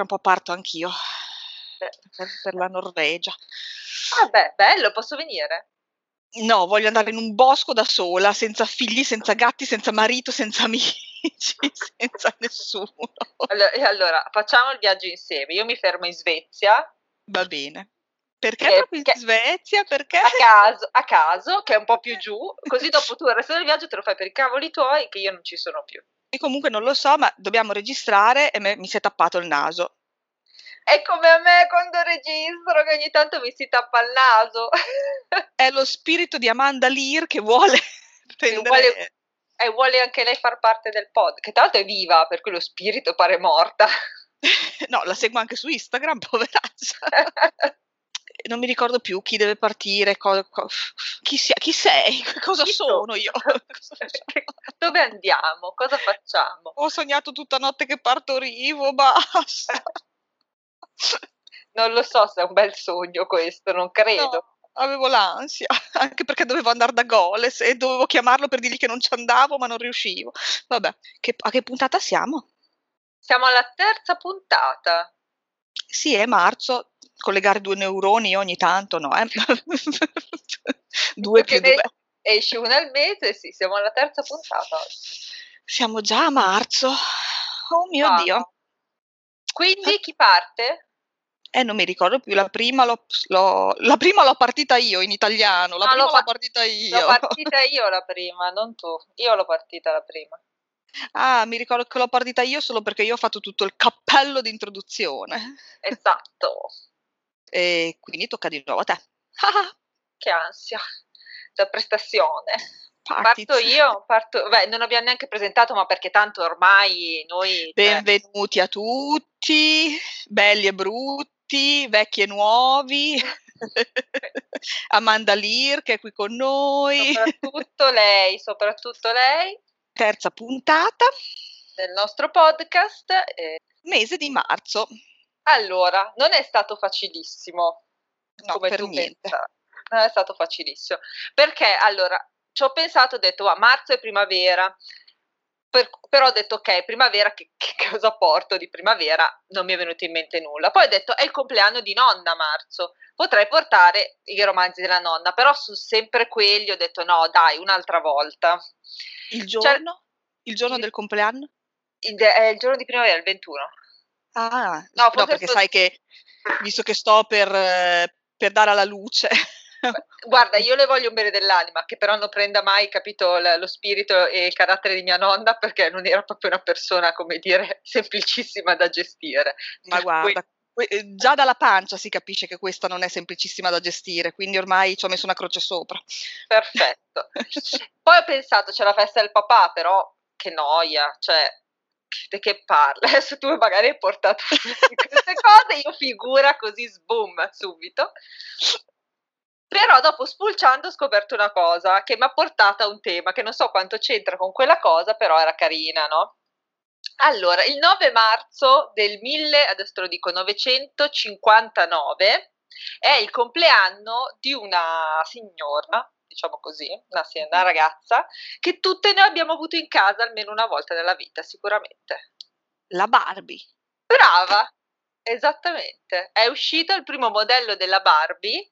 tra un po' parto anch'io per, per la Norvegia. Ah beh, bello, posso venire? No, voglio andare in un bosco da sola, senza figli, senza gatti, senza marito, senza amici, senza nessuno. Allora, e allora, facciamo il viaggio insieme. Io mi fermo in Svezia. Va bene. Perché che, proprio in che, Svezia? Perché? A caso, a caso, che è un po' più giù, così dopo tu il resto del viaggio te lo fai per i cavoli tuoi che io non ci sono più. E comunque non lo so, ma dobbiamo registrare e me, mi si è tappato il naso. È come a me quando registro che ogni tanto mi si tappa il naso. È lo spirito di Amanda Lear che vuole prendere... Vuole, e vuole anche lei far parte del pod, che tra l'altro è viva, per cui lo spirito pare morta. no, la seguo anche su Instagram, poveraccia. non mi ricordo più chi deve partire, co- co- chi, sia, chi, sei, cosa chi sono io. Dove andiamo? Cosa facciamo? Ho sognato tutta notte che partorivo, basta. Non lo so se è un bel sogno questo, non credo. No, avevo l'ansia, anche perché dovevo andare da Goles e dovevo chiamarlo per dirgli che non ci andavo, ma non riuscivo. Vabbè, che, a che puntata siamo? Siamo alla terza puntata. Sì, è marzo, collegare due neuroni ogni tanto, no? Eh? due più due. Esce una al mese, sì, siamo alla terza puntata. Siamo già a marzo. Oh mio ah. Dio. Quindi chi parte? Eh, non mi ricordo più, la prima l'ho, l'ho, la prima l'ho partita io in italiano, la no, prima l'ho, l'ho partita io. L'ho partita io la prima, non tu. Io l'ho partita la prima. Ah, mi ricordo che l'ho partita io solo perché io ho fatto tutto il cappello di introduzione. Esatto. e quindi tocca di nuovo a te. che ansia da prestazione. Parto io, parto, beh, non abbiamo neanche presentato, ma perché tanto ormai noi... Cioè Benvenuti a tutti, belli e brutti, vecchi e nuovi. Amanda Lear che è qui con noi. Soprattutto lei, soprattutto lei. Terza puntata del nostro podcast. Eh. Mese di marzo. Allora, non è stato facilissimo. No, come per niente. Pensa. Non è stato facilissimo. Perché allora ci ho pensato, ho detto, ah, marzo è primavera, per, però ho detto, ok, primavera, che, che, cosa porto di primavera? Non mi è venuto in mente nulla. Poi ho detto, è il compleanno di nonna marzo, potrei portare i romanzi della nonna, però su sempre quelli ho detto, no, dai, un'altra volta. Il giorno? Cioè, il giorno il, del compleanno? Il, è il giorno di primavera, il 21. Ah, no, no perché sto... sai che, visto che sto per, eh, per dare alla luce... Guarda, io le voglio un bene dell'anima, che però non prenda mai, capito, lo spirito e il carattere di mia nonna, perché non era proprio una persona, come dire, semplicissima da gestire. Ma guarda, eh, già dalla pancia si capisce che questa non è semplicissima da gestire, quindi ormai ci ho messo una croce sopra. Perfetto. Poi ho pensato, c'è la festa del papà, però che noia, cioè di che parla? Adesso tu magari hai portato queste cose, io figura così sboom subito. Però dopo spulciando ho scoperto una cosa che mi ha portato a un tema che non so quanto c'entra con quella cosa, però era carina, no? Allora, il 9 marzo del 1000, adesso te lo dico, 959 è il compleanno di una signora, diciamo così, una, una ragazza, che tutte noi abbiamo avuto in casa almeno una volta nella vita, sicuramente. La Barbie. Brava, esattamente. È uscito il primo modello della Barbie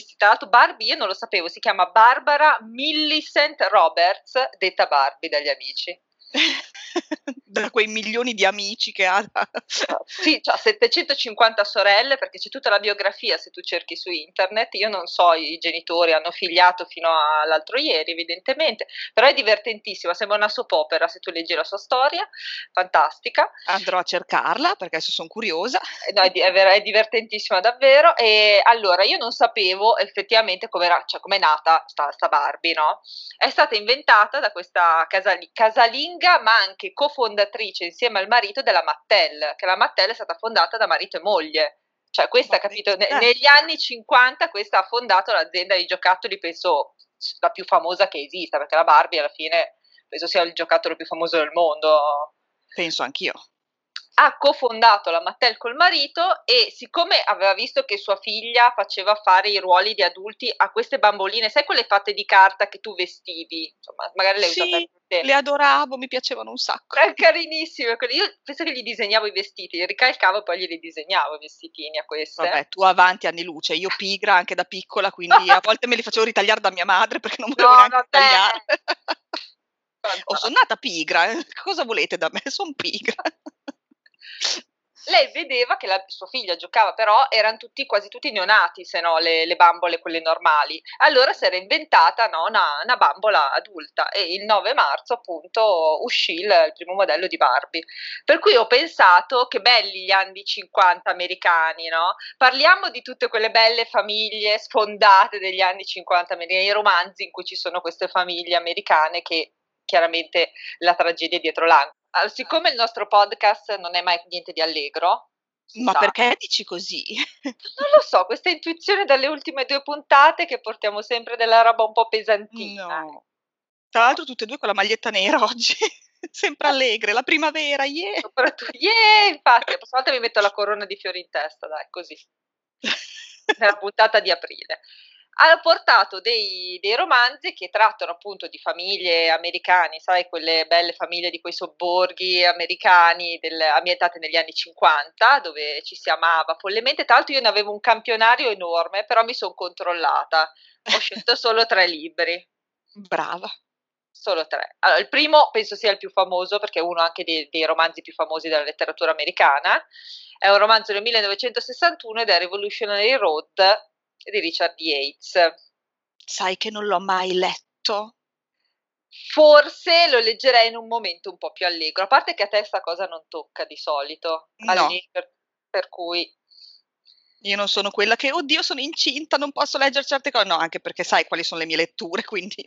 che tra l'altro Barbie, io non lo sapevo, si chiama Barbara Millicent Roberts, detta Barbie dagli amici. da quei milioni di amici che ha. sì, ha 750 sorelle perché c'è tutta la biografia se tu cerchi su internet. Io non so, i genitori hanno figliato fino all'altro ieri, evidentemente, però è divertentissima. Sembra una soap opera se tu leggi la sua storia, fantastica. Andrò a cercarla perché adesso sono curiosa. Eh, no, è, è, divertentissima davvero. E allora io non sapevo effettivamente come cioè, è nata sta, sta Barbie, no? È stata inventata da questa casali, casalinga ma anche cofondatrice insieme al marito della Mattel, che la Mattel è stata fondata da marito e moglie. Cioè questa, capito, ne, negli anni 50 questa ha fondato l'azienda di giocattoli, penso la più famosa che esista, perché la Barbie alla fine penso sia il giocattolo più famoso del mondo. Penso anch'io. Ha cofondato la Mattel col marito e siccome aveva visto che sua figlia faceva fare i ruoli di adulti a queste bamboline, sai quelle fatte di carta che tu vestivi? Insomma, magari le hai sì, usate te. Le adoravo, mi piacevano un sacco. È carinissime. Io penso che gli disegnavo i vestiti, li ricalcavo e poi glieli disegnavo i vestitini a queste. Vabbè, tu avanti anni luce, io pigra anche da piccola, quindi a volte me li facevo ritagliare da mia madre perché non volevo no, neanche vabbè. tagliare. oh, sono nata pigra, eh. cosa volete da me? Sono pigra lei vedeva che la sua figlia giocava, però erano tutti, quasi tutti neonati, se no le, le bambole, quelle normali. Allora si era inventata no, una, una, bambola adulta e il 9 marzo appunto uscì il, il, primo modello di Barbie. Per cui ho pensato che belli gli anni 50 americani, no? Parliamo di tutte quelle belle famiglie sfondate degli anni 50 americani, i romanzi in cui ci sono queste famiglie americane che chiaramente la tragedia dietro l'angolo. Siccome il nostro podcast non è mai niente di allegro, ma sa. perché dici così? Non lo so, questa intuizione dalle ultime due puntate che portiamo sempre della roba un po' pesantina. No. Tra l'altro tutte e due con la maglietta nera oggi, sempre allegre, la primavera, yeah! Soprattutto, yeah, infatti, la prossima volta mi metto la corona di fiori in testa, dai, così. Nella puntata di aprile ha portato dei, dei, romanzi che trattano appunto di famiglie americane, sai, quelle belle famiglie di quei sobborghi americani del, ambientate negli anni 50, dove ci si amava follemente. Tra l'altro io ne avevo un campionario enorme, però mi sono controllata. Ho scelto solo tre libri. Brava. Solo tre. Allora, il primo penso sia il più famoso perché è uno anche dei, dei romanzi più famosi della letteratura americana. È un romanzo del 1961 ed è Revolutionary Road di Richard Yates. Sai che non l'ho mai letto? Forse lo leggerei in un momento un po' più allegro, a parte che a te questa cosa non tocca di solito, no. per, per cui io non sono quella che, oddio, sono incinta, non posso leggere certe cose. No, anche perché sai quali sono le mie letture, quindi.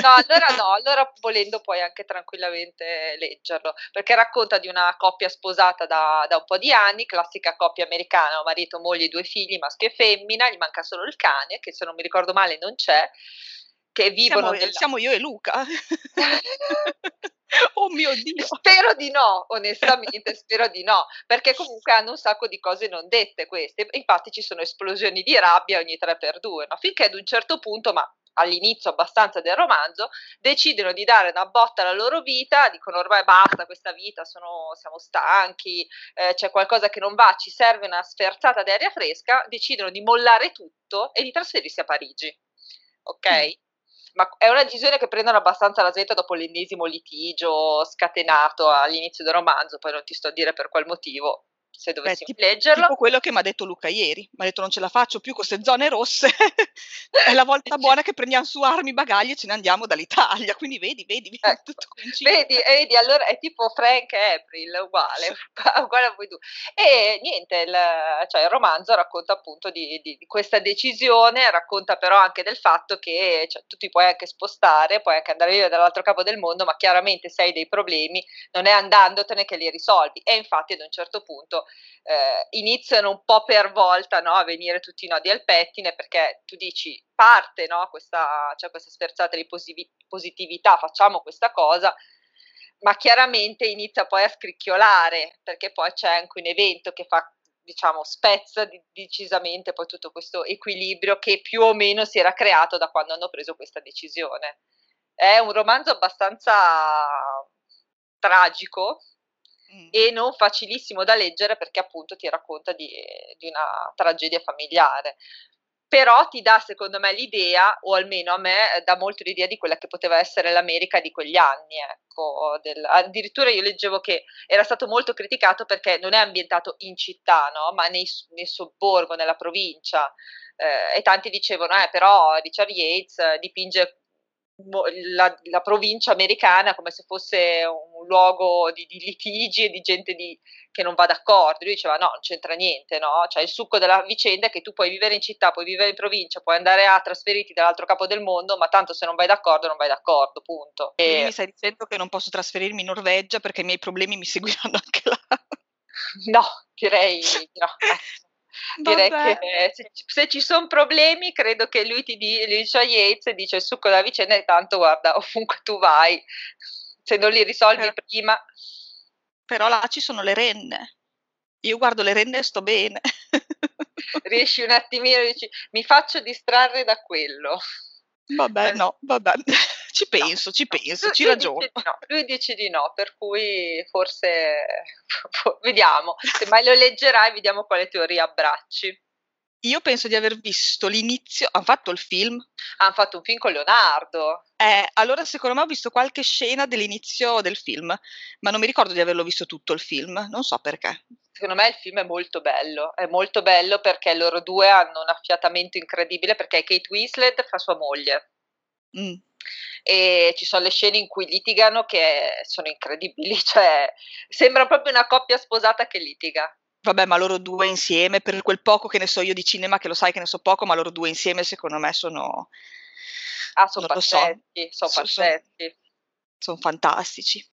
no, allora no, allora volendo puoi anche tranquillamente leggerlo, perché racconta di una coppia sposata da, da un po' di anni, classica coppia americana, marito, moglie, due figli, maschio e femmina, gli manca solo il cane, che se non mi ricordo male non c'è, che vivono... Siamo, nella... siamo io e Luca. Oh mio Dio! Spero di no, onestamente, spero di no, perché comunque hanno un sacco di cose non dette queste. Infatti ci sono esplosioni di rabbia ogni 3x2, no? finché ad un certo punto, ma all'inizio abbastanza del romanzo, decidono di dare una botta alla loro vita, dicono ormai basta questa vita, sono, siamo stanchi, eh, c'è qualcosa che non va, ci serve una sferzata d'aria fresca, decidono di mollare tutto e di trasferirsi a Parigi. Ok? Mm ma è una decisione che prendono abbastanza la svelta dopo l'ennesimo litigio scatenato all'inizio del romanzo, poi non ti sto a dire per qual motivo, se dovessi Beh, leggerlo. Tipo quello che mi ha detto Luca ieri, mi ha detto non ce la faccio più con queste zone rosse, è la volta buona che prendiamo su armi, bagagli e ce ne andiamo dall'Italia, quindi vedi, vedi, vedi, ecco. tutto vedi, vedi, allora è tipo Frank e April, uguale, uguale a voi due. E niente, il, cioè, il romanzo racconta appunto di, di, di, questa decisione, racconta però anche del fatto che cioè, tu ti puoi anche spostare, puoi anche andare via dall'altro capo del mondo, ma chiaramente se hai dei problemi non è andandotene che li risolvi. E infatti ad un certo punto eh, iniziano un po' per volta no, a venire tutti i nodi al pettine perché tu dici parte no, questa, cioè questa sferzata di positività, facciamo questa cosa, ma chiaramente inizia poi a scricchiolare perché poi c'è anche un evento che fa diciamo spezza decisamente poi tutto questo equilibrio che più o meno si era creato da quando hanno preso questa decisione. È un romanzo abbastanza tragico, mm. e non facilissimo da leggere perché appunto ti racconta di, di una tragedia familiare però ti dà secondo me l'idea, o almeno a me dà molto l'idea di quella che poteva essere l'America di quegli anni. Ecco, del, addirittura io leggevo che era stato molto criticato perché non è ambientato in città, no? ma nei, nel sobborgo, nella provincia. Eh, e tanti dicevano, eh, però Richard Yates dipinge la, la, provincia americana come se fosse un luogo di, di litigi e di gente di, che non va d'accordo. Lui diceva: no, non c'entra niente, no? Cioè, il succo della vicenda è che tu puoi vivere in città, puoi vivere in provincia, puoi andare a trasferirti dall'altro capo del mondo, ma tanto se non vai d'accordo, non vai d'accordo, punto. E... mi stai dicendo che non posso trasferirmi in Norvegia perché i miei problemi mi seguiranno anche là? No, direi no. Direi Vabbè. che se, se ci sono problemi, credo che lui ti di, lui dice a Yates dice il succo della vicenda e tanto guarda, ovunque tu vai, se non li risolvi eh. prima. però là ci sono le renne. Io guardo le renne e sto bene. Riesci un attimino, dici, mi faccio distrarre da quello. Vabbè, eh. no, vabbè. Ci penso, no, ci penso, no. ci ragiono. No. Lui dice di no, per cui forse vediamo. Se mai lo leggerai, vediamo quale teoria abbracci. Io penso di aver visto l'inizio. Hanno fatto il film? Hanno fatto un film con Leonardo. Eh, allora secondo me ho visto qualche scena dell'inizio del film, ma non mi ricordo di averlo visto tutto il film, non so perché. Secondo me il film è molto bello, è molto bello perché loro due hanno un affiatamento incredibile perché Kate Winslet fa sua moglie. Mm. E ci sono le scene in cui litigano che sono incredibili, cioè sembra proprio una coppia sposata che litiga. Vabbè, ma loro due insieme, per quel poco che ne so io di cinema, che lo sai che ne so poco, ma loro due insieme secondo me sono... Ah, sono pazzeschi, so. sono pazzeschi. Sono fantastici.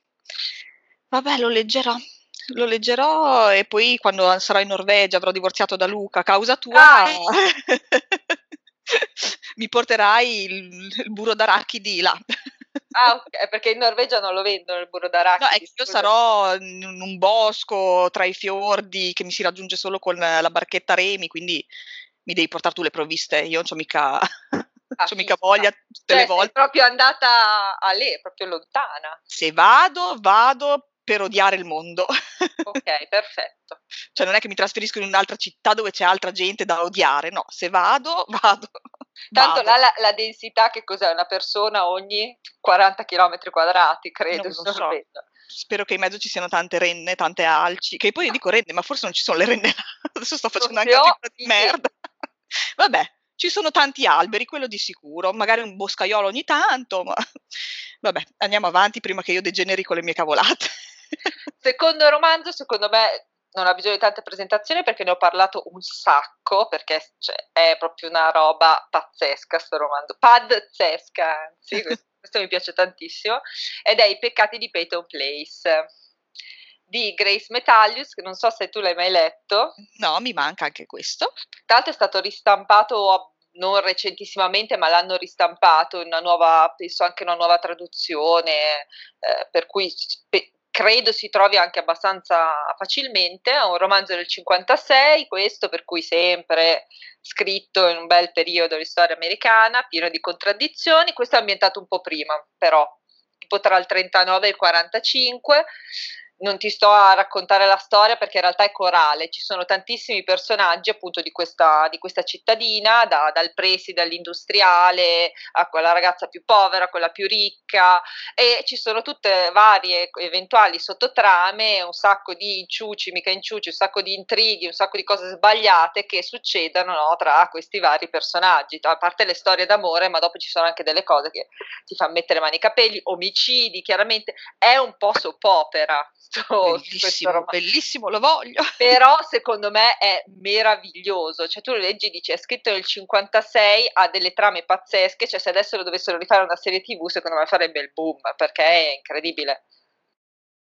Vabbè, lo leggerò. Lo leggerò e poi quando sarò in Norvegia avrò divorziato da Luca causa tua. Ah. mi porterai il, il burro d'arachidi là. Ah, ok, perché in Norvegia non lo vendono il burro d'arachidi. No, è che io sarò in un bosco tra i fiordi che mi si raggiunge solo con la barchetta remi, quindi mi devi portare tu le provviste. Io non ho mica, ah, c'ho mica voglia tutte cioè, le volte. Proprio andata a lì, proprio lontana. Se vado, vado per odiare il mondo. Ok, perfetto. cioè non è che mi trasferisco in un'altra città dove c'è altra gente da odiare, no, se vado, vado. Tanto là la, la, densità che cos'è? Una persona ogni 40 km quadrati, credo. Non so. Spero che in mezzo ci siano tante renne, tante alci, che poi io dico renne, ma forse non ci sono le renne. Adesso sto facendo anche una di merda. Vabbè, ci sono tanti alberi, quello di sicuro, magari un boscaiolo ogni tanto, ma vabbè, andiamo avanti prima che io degeneri con le mie cavolate. Secondo romanzo, secondo me non ha bisogno di tante presentazioni perché ne ho parlato un sacco, perché cioè, è proprio una roba pazzesca sto romanzo, pazzesca, anzi, questo, questo mi piace tantissimo, ed è I peccati di Peyton Place di Grace Metallius, che non so se tu l'hai mai letto. No, mi manca anche questo. Tra l'altro è stato ristampato non recentissimamente, ma l'hanno ristampato in una nuova, penso anche una nuova traduzione, eh, per cui credo si trovi anche abbastanza facilmente, è un romanzo del 56, questo per cui sempre scritto in un bel periodo di storia americana, pieno di contraddizioni, questo è ambientato un po' prima, però tipo tra il 39 e il 45, non ti sto a raccontare la storia perché in realtà è corale, ci sono tantissimi personaggi appunto di questa, di questa cittadina, da, dal preside all'industriale a quella ragazza più povera, quella più ricca e ci sono tutte varie eventuali sottotrame, un sacco di inciuci, mica inciuci, un sacco di intrighi, un sacco di cose sbagliate che succedono no, tra questi vari personaggi, a parte le storie d'amore, ma dopo ci sono anche delle cose che ti fanno mettere mani ai capelli, omicidi, chiaramente. È un po' soap opera questo, bellissimo, questo bellissimo, lo voglio. Però secondo me è meraviglioso, cioè tu lo leggi e dici è scritto nel 56, ha delle trame pazzesche, cioè se adesso lo dovessero rifare una serie tv secondo me farebbe il boom, perché è incredibile.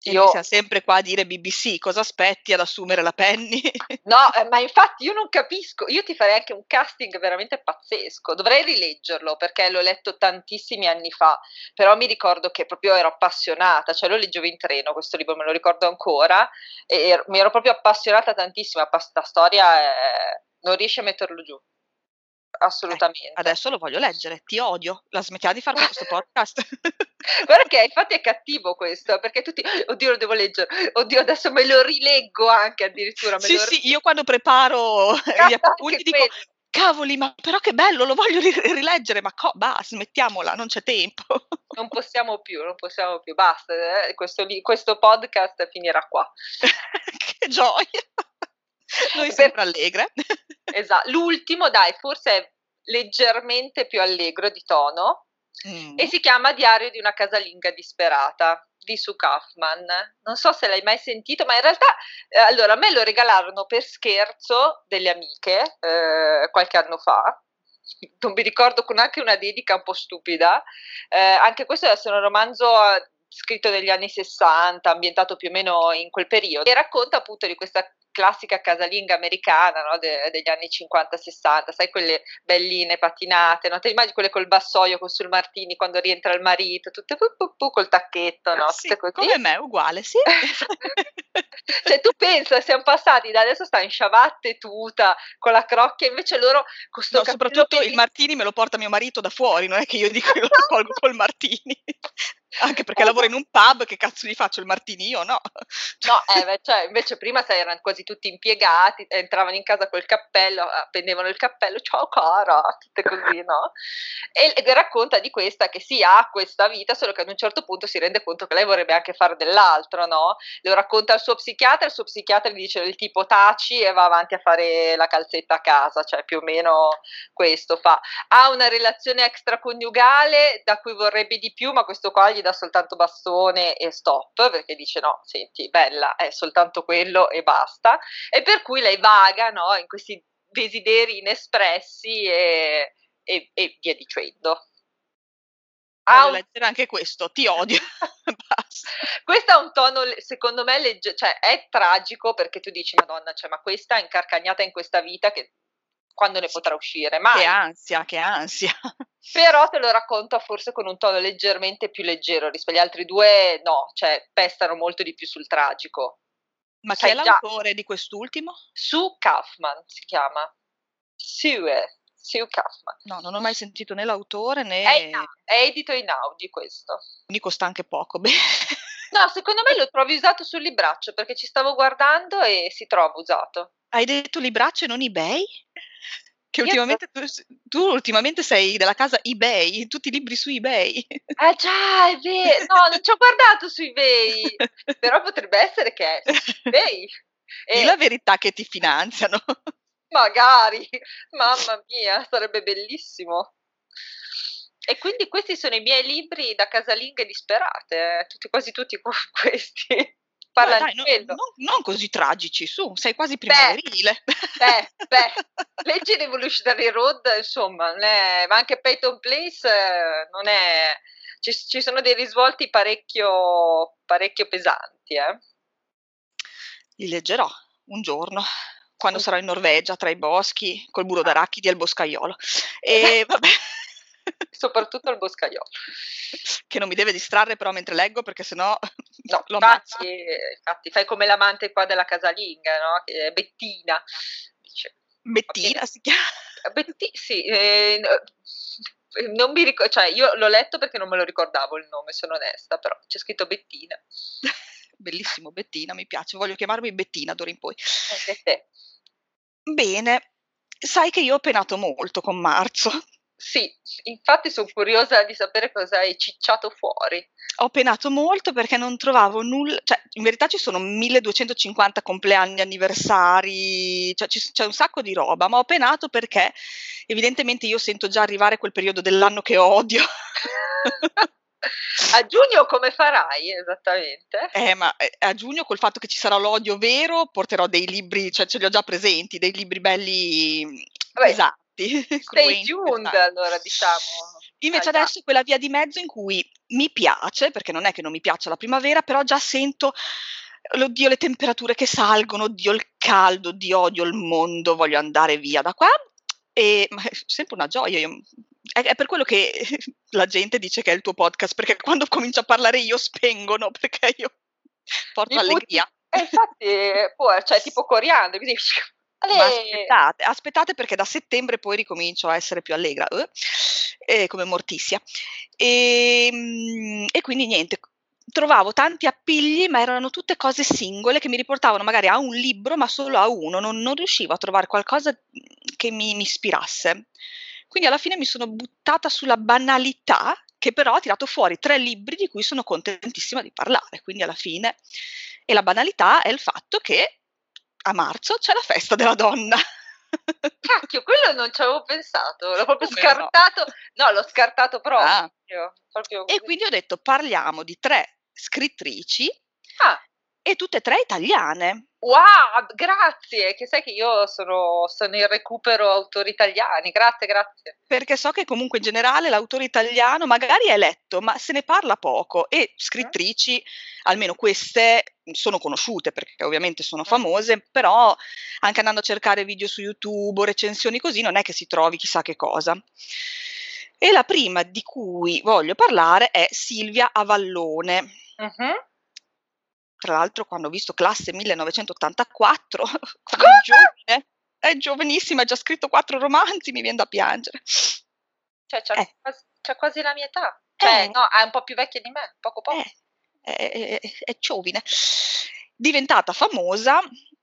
Io... Siamo sempre qua a dire BBC, cosa aspetti ad assumere la Penny? No, eh, ma infatti io non capisco, io ti farei anche un casting veramente pazzesco, dovrei rileggerlo perché l'ho letto tantissimi anni fa, però mi ricordo che proprio ero appassionata, cioè lo leggevo in treno questo libro, me lo ricordo ancora, e ero, mi ero proprio appassionata tantissimo, questa storia è... non riesce a metterlo giù assolutamente. Eh, adesso lo voglio leggere, ti odio, la smettiamo di fare questo podcast. Guarda che infatti è cattivo questo, perché tutti, oddio lo devo leggere, oddio adesso me lo rileggo anche addirittura. Sì, sì, io quando preparo gli appunti dico, quello. cavoli, ma però che bello, lo voglio rileggere, ma co- bah, smettiamola, non c'è tempo. non possiamo più, non possiamo più, basta, eh, questo, questo podcast finirà qua. che gioia! Noi sempre allegre. esatto, l'ultimo dai, forse è leggermente più allegro di tono mm. e si chiama Diario di una casalinga disperata di Sue Kaufman. Non so se l'hai mai sentito, ma in realtà eh, allora a me lo regalarono per scherzo delle amiche eh, qualche anno fa. Non mi ricordo con anche una dedica un po' stupida. Eh, anche questo deve essere un romanzo scritto negli anni 60, ambientato più o meno in quel periodo, e racconta appunto di questa classica casalinga americana no? De- degli anni 50-60, sai quelle belline patinate, no? ti immagini quelle col bassoio con sul Martini quando rientra il marito, tutte pu, pu, pu, col tacchetto, no? Sì, come me, uguale, sì. cioè tu pensa, siamo passati da adesso sta in ciabatte tuta, con la crocchia, invece loro con sto no, soprattutto il Martini me lo porta mio marito da fuori, non è che io dico che lo raccolgo col Martini. Anche perché lavoro in un pub, che cazzo gli faccio il martini io? No. No, eh, cioè, invece prima erano quasi tutti impiegati, entravano in casa col cappello, appendevano il cappello, ciao cara, tutte così, no? E, e racconta di questa che sì, ha questa vita, solo che ad un certo punto si rende conto che lei vorrebbe anche fare dell'altro, no? Lo racconta al suo psichiatra, il suo psichiatra gli dice del tipo taci e va avanti a fare la calzetta a casa, cioè più o meno questo fa. Ha una relazione extraconiugale da cui vorrebbe di più, ma questo qua gli dà soltanto bastone e stop, perché dice no, senti, bella, è soltanto quello e basta. E per cui lei vaga no, in questi desideri inespressi e, e, e via dicendo. Voglio un... leggere anche questo, ti odio. questo ha un tono, secondo me, legge... cioè, è tragico perché tu dici, Madonna, cioè, ma questa è incarcagnata in questa vita che quando ne potrà uscire? Mai. Che ansia, che ansia. Però te lo racconto forse con un tono leggermente più leggero rispetto agli altri due, no, cioè pestano molto di più sul tragico. Ma Sai chi è l'autore già... di quest'ultimo? Sue Kaufman si chiama. Sue, Sue Kaufman. No, non ho mai sentito né l'autore né... È, in, è edito in Audi questo. Quindi costa anche poco, beh. No, secondo me lo trovi usato sul libraccio perché ci stavo guardando e si trova usato. Hai detto libraccio e non eBay? Che ultimamente tu, tu, ultimamente sei della casa eBay, tutti i libri su eBay. Ah già, è vero, no, non ci ho guardato su eBay, però potrebbe essere che è su eBay. E... la verità che ti finanziano. Magari, mamma mia, sarebbe bellissimo. E quindi questi sono i miei libri da casalinghe disperate, eh? tutti, quasi tutti questi parla dai, no, non, non, così tragici, su, sei quasi primaverile. Beh, beh, leggi Revolutionary Road, insomma, è, ma anche Peyton Place eh, non è... Ci, ci, sono dei risvolti parecchio, parecchio pesanti. Eh. Li leggerò un giorno quando sarò in Norvegia tra i boschi col burro d'arachidi e il boscaiolo. E vabbè soprattutto il boscaiolo. Che non mi deve distrarre però mentre leggo perché sennò no, lo infatti, infatti fai come l'amante qua della casalinga, no? Che è Bettina. Dice, Bettina si chiama? Betti, sì, eh, non mi ricordo, cioè io l'ho letto perché non me lo ricordavo il nome, sono onesta, però c'è scritto Bettina. Bellissimo Bettina, mi piace, voglio chiamarmi Bettina d'ora in poi. Anche te. Bene, sai che io ho penato molto con marzo. Sì, infatti sono curiosa di sapere cosa hai cicciato fuori. Ho penato molto perché non trovavo nulla, cioè in verità ci sono 1250 compleanni, anniversari, cioè c'è un sacco di roba, ma ho penato perché evidentemente io sento già arrivare quel periodo dell'anno che odio. a giugno come farai esattamente? Eh, ma eh, a giugno col fatto che ci sarà l'odio vero porterò dei libri, cioè ce li ho già presenti, dei libri belli Vabbè, esatti cruenti. Stay tuned allora diciamo. Invece adesso è quella via di mezzo in cui mi piace, perché non è che non mi piaccia la primavera, però già sento oddio le temperature che salgono, oddio il caldo, oddio odio il mondo, voglio andare via da qua. E ma è sempre una gioia. Io, è, è, per quello che la gente dice che è il tuo podcast, perché quando comincio a parlare io spengono, perché io porto Mi allegria. Putti, infatti, può, cioè tipo coriandolo, così ma aspettate, aspettate perché da settembre poi ricomincio a essere più allegra, eh, come Morticia. E, ehm, e quindi niente, trovavo tanti appigli, ma erano tutte cose singole che mi riportavano magari a un libro, ma solo a uno, non, non riuscivo a trovare qualcosa che mi, mi, ispirasse. Quindi alla fine mi sono buttata sulla banalità, che però ha tirato fuori tre libri di cui sono contentissima di parlare. Quindi alla fine, e la banalità è il fatto che a marzo c'è la festa della donna. Cacchio, quello non ci avevo pensato, l'ho proprio Come scartato. No? no? l'ho scartato proprio. Ah. proprio e quindi ho detto parliamo di tre scrittrici ah. E tutte e tre italiane. Wow, grazie, che sai che io sono, sono in recupero autori italiani, grazie, grazie. Perché so che comunque in generale l'autore italiano magari è letto, ma se ne parla poco e scrittrici, almeno queste, sono conosciute perché ovviamente sono famose, però anche andando a cercare video su YouTube o recensioni così non è che si trovi chissà che cosa. E la prima di cui voglio parlare è Silvia Avallone. Uh-huh tra l'altro quando ho visto classe 1984, quando è giovane, è giovanissima, ha già scritto quattro romanzi, mi viene da piangere. Cioè, c'ha, eh. quasi, c'ha quasi, la mia età. Cioè, eh. no, è un po' più vecchia di me, poco poco. Eh. È, è, è giovine. Diventata famosa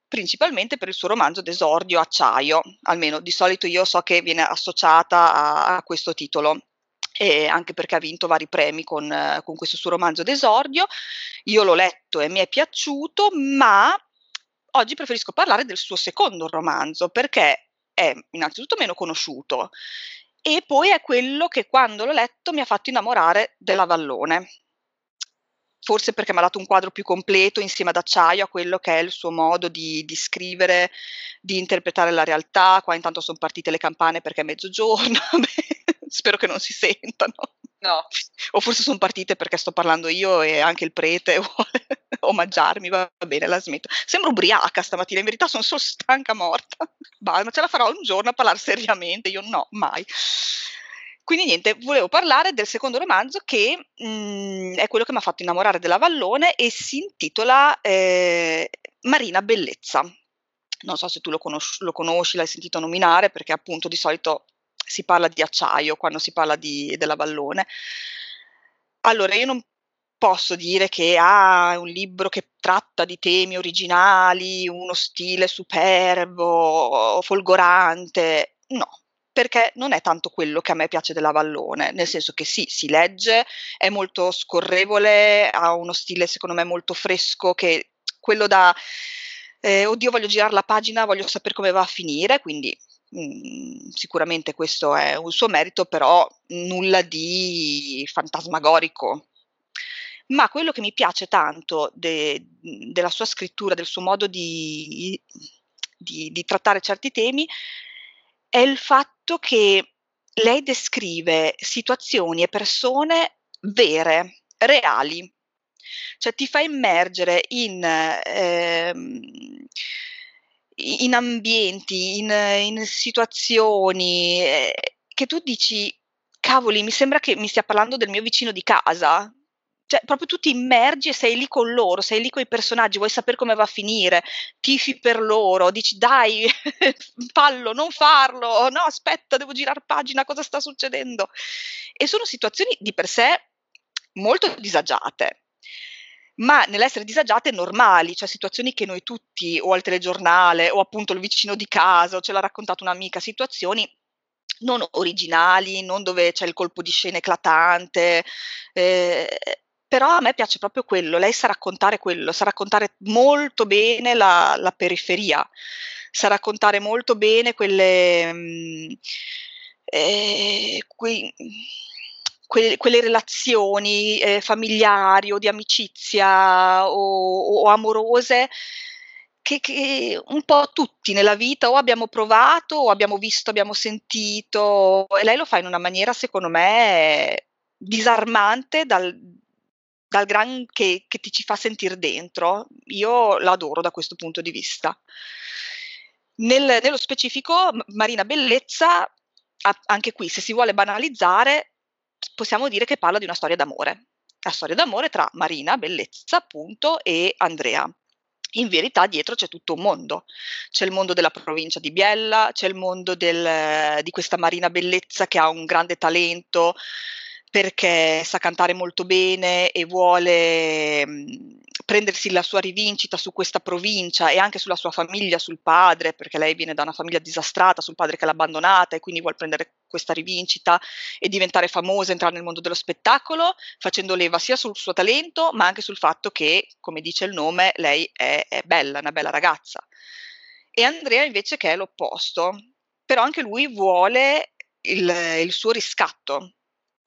principalmente per il suo romanzo d'esordio Acciaio, almeno di solito io so che viene associata a, a questo titolo e anche perché ha vinto vari premi con, con questo suo romanzo d'esordio. Io l'ho letto e mi è piaciuto, ma oggi preferisco parlare del suo secondo romanzo perché è innanzitutto meno conosciuto e poi è quello che quando l'ho letto mi ha fatto innamorare della Vallone. Forse perché mi ha dato un quadro più completo insieme ad Acciaio a quello che è il suo modo di, di scrivere, di interpretare la realtà. Qua intanto sono partite le campane perché è mezzogiorno. spero che non si sentano. No. O forse sono partite perché sto parlando io e anche il prete vuole omaggiarmi, va bene, la smetto. Sembro ubriaca stamattina, in verità sono solo stanca morta. Bah, ma ce la farò un giorno a parlare seriamente, io no, mai. Quindi niente, volevo parlare del secondo romanzo che mh, mm, è quello che mi ha fatto innamorare della Vallone e si intitola eh, Marina Bellezza. Non so se tu lo, conosci, lo conosci, l'hai sentito nominare, perché appunto di solito si parla di acciaio quando si parla di, della Vallone. Allora, io non posso dire che ha ah, un libro che tratta di temi originali, uno stile superbo, folgorante, no, perché non è tanto quello che a me piace della Vallone, nel senso che sì, si legge, è molto scorrevole, ha uno stile secondo me molto fresco, che quello da, eh, oddio voglio girare la pagina, voglio sapere come va a finire, quindi Mhmm, sicuramente questo è un suo merito, però nulla di fantasmagorico. Ma quello che mi piace tanto de della sua scrittura, del suo modo di di di trattare certi temi, è il fatto che lei descrive situazioni e persone vere, reali. Cioè ti fa immergere in, ehm in ambienti, in in situazioni, ehm, che tu dici: "Cavoli, mi sembra che mi stia parlando del mio vicino di casa." Cioè, proprio tu ti immergi e sei lì con loro, sei lì coi personaggi, vuoi sapere come va a finire, tifi per loro, dici: "Dai, fallo, non farlo, no aspetta, devo girar pagina, cosa sta succedendo?" E sono situazioni di per sé molto disagiate ma nell'essere disagiate normali, cioè situazioni che noi tutti o al telegiornale o appunto il vicino di casa o ce l'ha raccontato un'amica, situazioni non originali, non dove c'è il colpo di scena eclatante, eh, però a me piace proprio quello, lei sa raccontare quello, sa raccontare molto bene la, la periferia, sa raccontare molto bene quelle... Mh, mm, eh, quei, que- quelle relazioni eh, familiari o di amicizia o, o amorose che, che, un po' tutti nella vita o abbiamo provato o abbiamo visto, abbiamo sentito e lei lo fa in una maniera secondo me disarmante dal, dal gran che, che ti ci fa sentire dentro. Io l'adoro da questo punto di vista. Nel, nello specifico, Marina Bellezza, anche qui, se si vuole banalizzare, possiamo dire che parla di una storia d'amore. La storia d'amore tra Marina, bellezza appunto, e Andrea. In verità dietro c'è tutto un mondo, c'è il mondo della provincia di Biella, c'è il mondo del, di questa Marina Bellezza che ha un grande talento, perché sa cantare molto bene e vuole prendersi la sua rivincita su questa provincia e anche sulla sua famiglia, sul padre, perché lei viene da una famiglia disastrata, sul padre che l'ha abbandonata e quindi vuole prendere questa rivincita e diventare famosa, entrare nel mondo dello spettacolo, facendo leva sia sul suo talento, ma anche sul fatto che, come dice il nome, lei è, è bella, una bella ragazza. E Andrea invece che è l'opposto, però anche lui vuole il, il suo riscatto,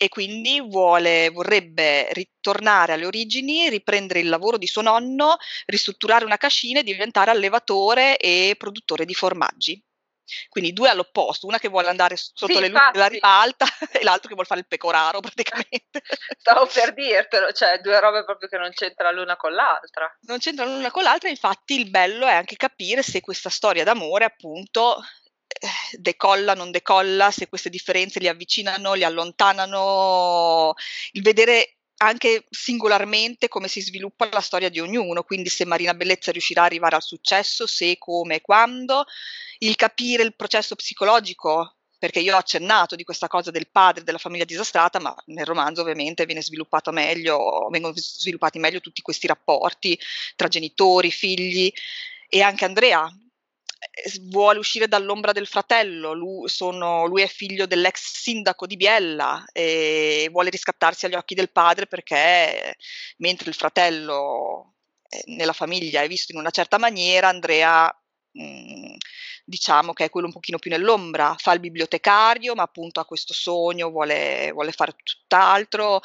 e quindi vuole, vorrebbe ritornare alle origini, riprendere il lavoro di suo nonno, ristrutturare una cascina e diventare allevatore e produttore di formaggi. Quindi due all'opposto, una che vuole andare sotto sì, le luci della ribalta e l'altro che vuole fare il pecoraro praticamente. Stavo per dirtelo, cioè due robe proprio che non c'entrano l'una con l'altra. Non c'entrano l'una con l'altra, infatti il bello è anche capire se questa storia d'amore appunto decolla, non decolla, se queste differenze li avvicinano, li allontanano, il vedere anche singolarmente come si sviluppa la storia di ognuno, quindi se Marina Bellezza riuscirà ad arrivare al successo, se, come, quando, il capire il processo psicologico, perché io ho accennato di questa cosa del padre della famiglia disastrata, ma nel romanzo ovviamente viene sviluppato meglio, vengono sviluppati meglio tutti questi rapporti tra genitori, figli e anche Andrea vuole uscire dall'ombra del fratello, lui, sono, lui, è figlio dell'ex sindaco di Biella e vuole riscattarsi agli occhi del padre perché mentre il fratello eh, nella famiglia è visto in una certa maniera, Andrea mm, diciamo che è quello un pochino più nell'ombra, fa il bibliotecario ma appunto ha questo sogno, vuole, vuole fare tutt'altro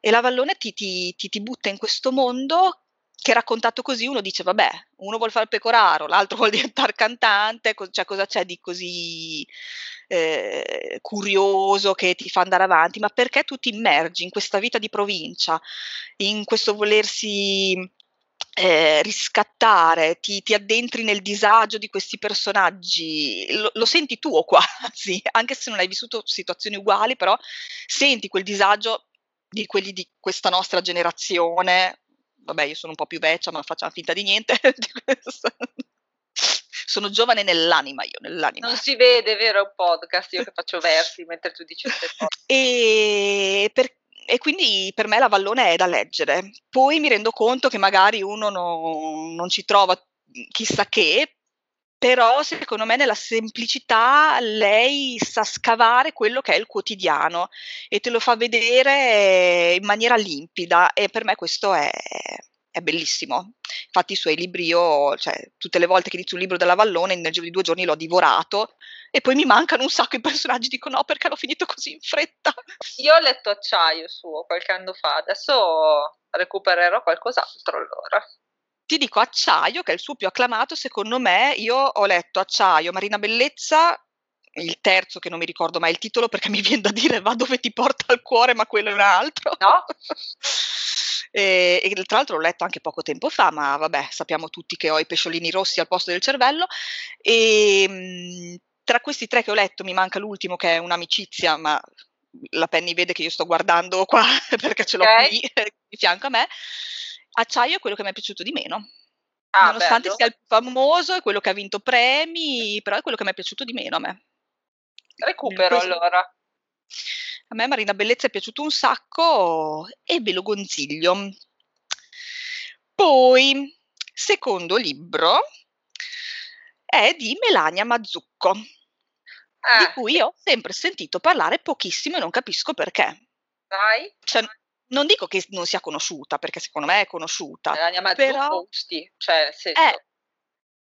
e la Vallone ti, ti, ti, ti butta in questo mondo che raccontato così uno dice vabbè, uno vuole fare il pecoraro, l'altro vuole diventare cantante, co- cioè cosa c'è di così eh, curioso che ti fa andare avanti, ma perché tu ti immergi in questa vita di provincia, in questo volersi eh, riscattare, ti, ti, addentri nel disagio di questi personaggi, lo, lo, senti tuo quasi, anche se non hai vissuto situazioni uguali, però senti quel disagio di quelli di questa nostra generazione vabbè io sono un po' più vecchia ma facciamo finta di niente sono giovane nell'anima io, nell'anima. Non si vede, vero, un podcast, io che faccio versi mentre tu dici queste cose. E, per, e, quindi per me la vallone è da leggere. Poi mi rendo conto che magari uno no, non ci trova chissà che, però secondo me nella semplicità lei sa scavare quello che è il quotidiano e te lo fa vedere in maniera limpida e per me questo è, è bellissimo. Infatti i suoi libri io, cioè, tutte le volte che inizio un libro della Vallone, nel giro di due giorni l'ho divorato e poi mi mancano un sacco i personaggi, dico no perché l'ho finito così in fretta. Io ho letto Acciaio suo qualche anno fa, adesso recupererò qualcos'altro allora ti dico Acciaio, che è il suo più acclamato, secondo me, io ho letto Acciaio, Marina Bellezza, il terzo che non mi ricordo mai il titolo perché mi viene da dire va dove ti porta il cuore, ma quello è un altro. No. e, e, tra l'altro l'ho letto anche poco tempo fa, ma vabbè, sappiamo tutti che ho i pesciolini rossi al posto del cervello. E mh, tra questi tre che ho letto mi manca l'ultimo che è un'amicizia, ma la Penny vede che io sto guardando qua perché ce l'ho okay. qui di fianco a me. Acciaio è quello che mi è piaciuto di meno. Ah, Nonostante bello. sia il famoso, è quello che ha vinto premi, però è quello che mi è piaciuto di meno a me. Recupero questo... allora. A me Marina Bellezza è piaciuto un sacco e ve lo consiglio. Poi, secondo libro è di Melania Mazzucco, ah, di cui ho sempre sentito parlare pochissimo e non capisco perché. Vai. Cioè, non dico che non sia conosciuta, perché secondo me è conosciuta. Melania però, Mazzucco, cioè, senso. Eh,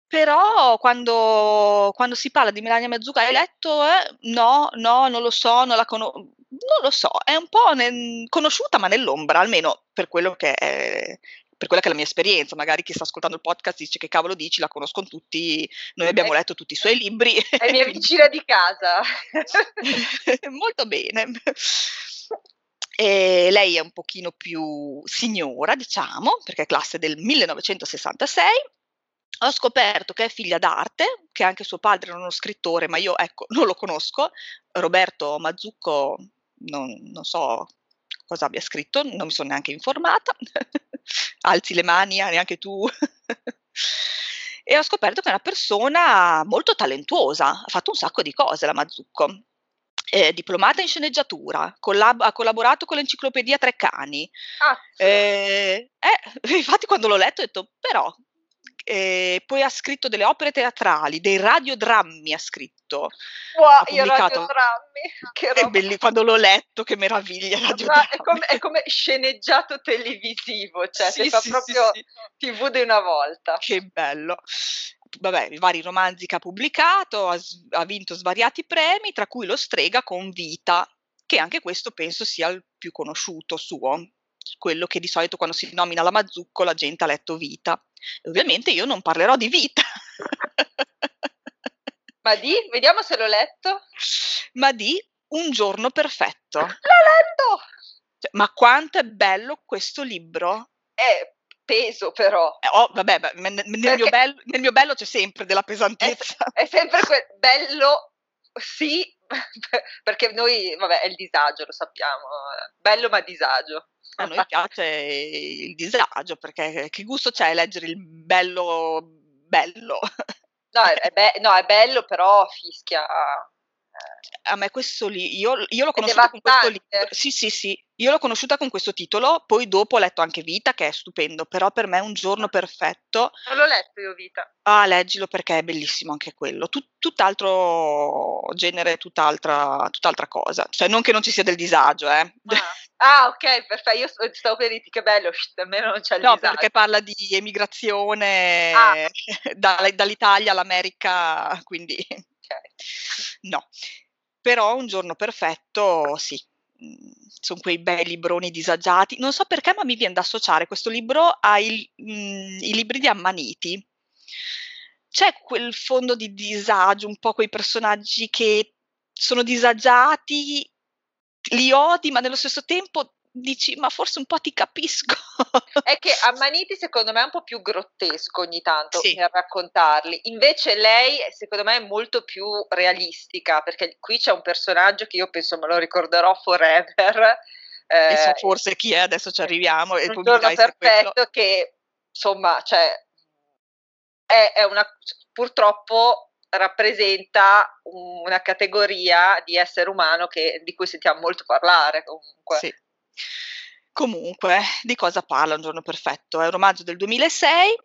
però quando, quando, si parla di Melania Mazzucco, hai letto? Eh? No, no, non lo so, non la conosco. Non lo so, è un po' nel, conosciuta ma nell'ombra, almeno per quello che è, per quella che è la mia esperienza, magari chi sta ascoltando il podcast dice che cavolo dici, la conoscono tutti, noi abbiamo letto tutti i suoi libri. È mia vicina di casa. Molto bene. E lei è un pochino più signora, diciamo, perché è classe del 1966. Ho scoperto che è figlia d'arte, che anche suo padre era uno scrittore, ma io ecco, non lo conosco. Roberto Mazzucco, non, non so cosa abbia scritto, non mi sono neanche informata. Alzi le mani, ah, neanche tu. e ho scoperto che è una persona molto talentuosa, ha fatto un sacco di cose la Mazzucco eh, diplomata in sceneggiatura, collab- ha collaborato con l'enciclopedia Treccani. Ah, eh, eh, infatti quando l'ho letto ho detto, però, eh, poi ha scritto delle opere teatrali, dei radiodrammi ha scritto. Wow, ha pubblicato, che roba. È belli, quando l'ho letto, che meraviglia. È come, è come, sceneggiato televisivo, cioè sì, si fa sì, proprio sì, tv di una volta. Che bello vabbè, i vari romanzi che ha pubblicato, ha, ha, vinto svariati premi, tra cui lo Strega con Vita, che anche questo penso sia il più conosciuto suo, quello che di solito quando si nomina la Mazzucco la gente ha letto Vita. ovviamente io non parlerò di Vita. Ma di? Vediamo se l'ho letto. Ma di Un giorno perfetto. L'ho letto! Cioè, ma quanto è bello questo libro? È peso però. Eh, oh, vabbè, beh, nel, nel, mio bello, nel, mio bello, c'è sempre della pesantezza. È, è sempre quel bello, sì, perché noi, vabbè, è il disagio, lo sappiamo, bello ma disagio. A noi piace il disagio, perché che gusto c'è leggere il bello bello? No, è, be- no, è bello, però fischia a me questo lì, io, io l'ho conosciuta con questo libro. Sì, sì, sì, io l'ho conosciuta con questo titolo, poi dopo ho letto anche Vita, che è stupendo, però per me è un giorno perfetto. Non l'ho letto io Vita. Ah, leggilo perché è bellissimo anche quello. Tut, tutt'altro genere, tutt'altra, tutt'altra cosa. Cioè, non che non ci sia del disagio, eh. Ah. Ah, ok, perfetto. Io stavo per dirti che bello, almeno non c'è il No, disagio. perché parla di emigrazione ah. da, dall'Italia all'America, quindi okay. no. Però un giorno perfetto, sì, mhmm, sono quei bei libroni disagiati. Non so perché, ma mi viene da associare questo libro ai mhmm, libri di Ammaniti. C'è quel fondo di disagio, un po' quei personaggi che sono disagiati, li odi, ma nello stesso tempo dici, ma forse un po' ti capisco. È che Ammaniti secondo me è un po' più grottesco ogni tanto sì. nel raccontarli, invece lei secondo me è molto più realistica, perché qui c'è un personaggio che io penso me lo ricorderò forever. Eh, forse chi è, adesso ci arriviamo. Un giorno perfetto che insomma, cioè, è, è una, purtroppo rappresenta una categoria di essere umano che, di cui sentiamo molto parlare comunque. Sì. Comunque, di cosa parla Un giorno perfetto? È un romanzo del 2006.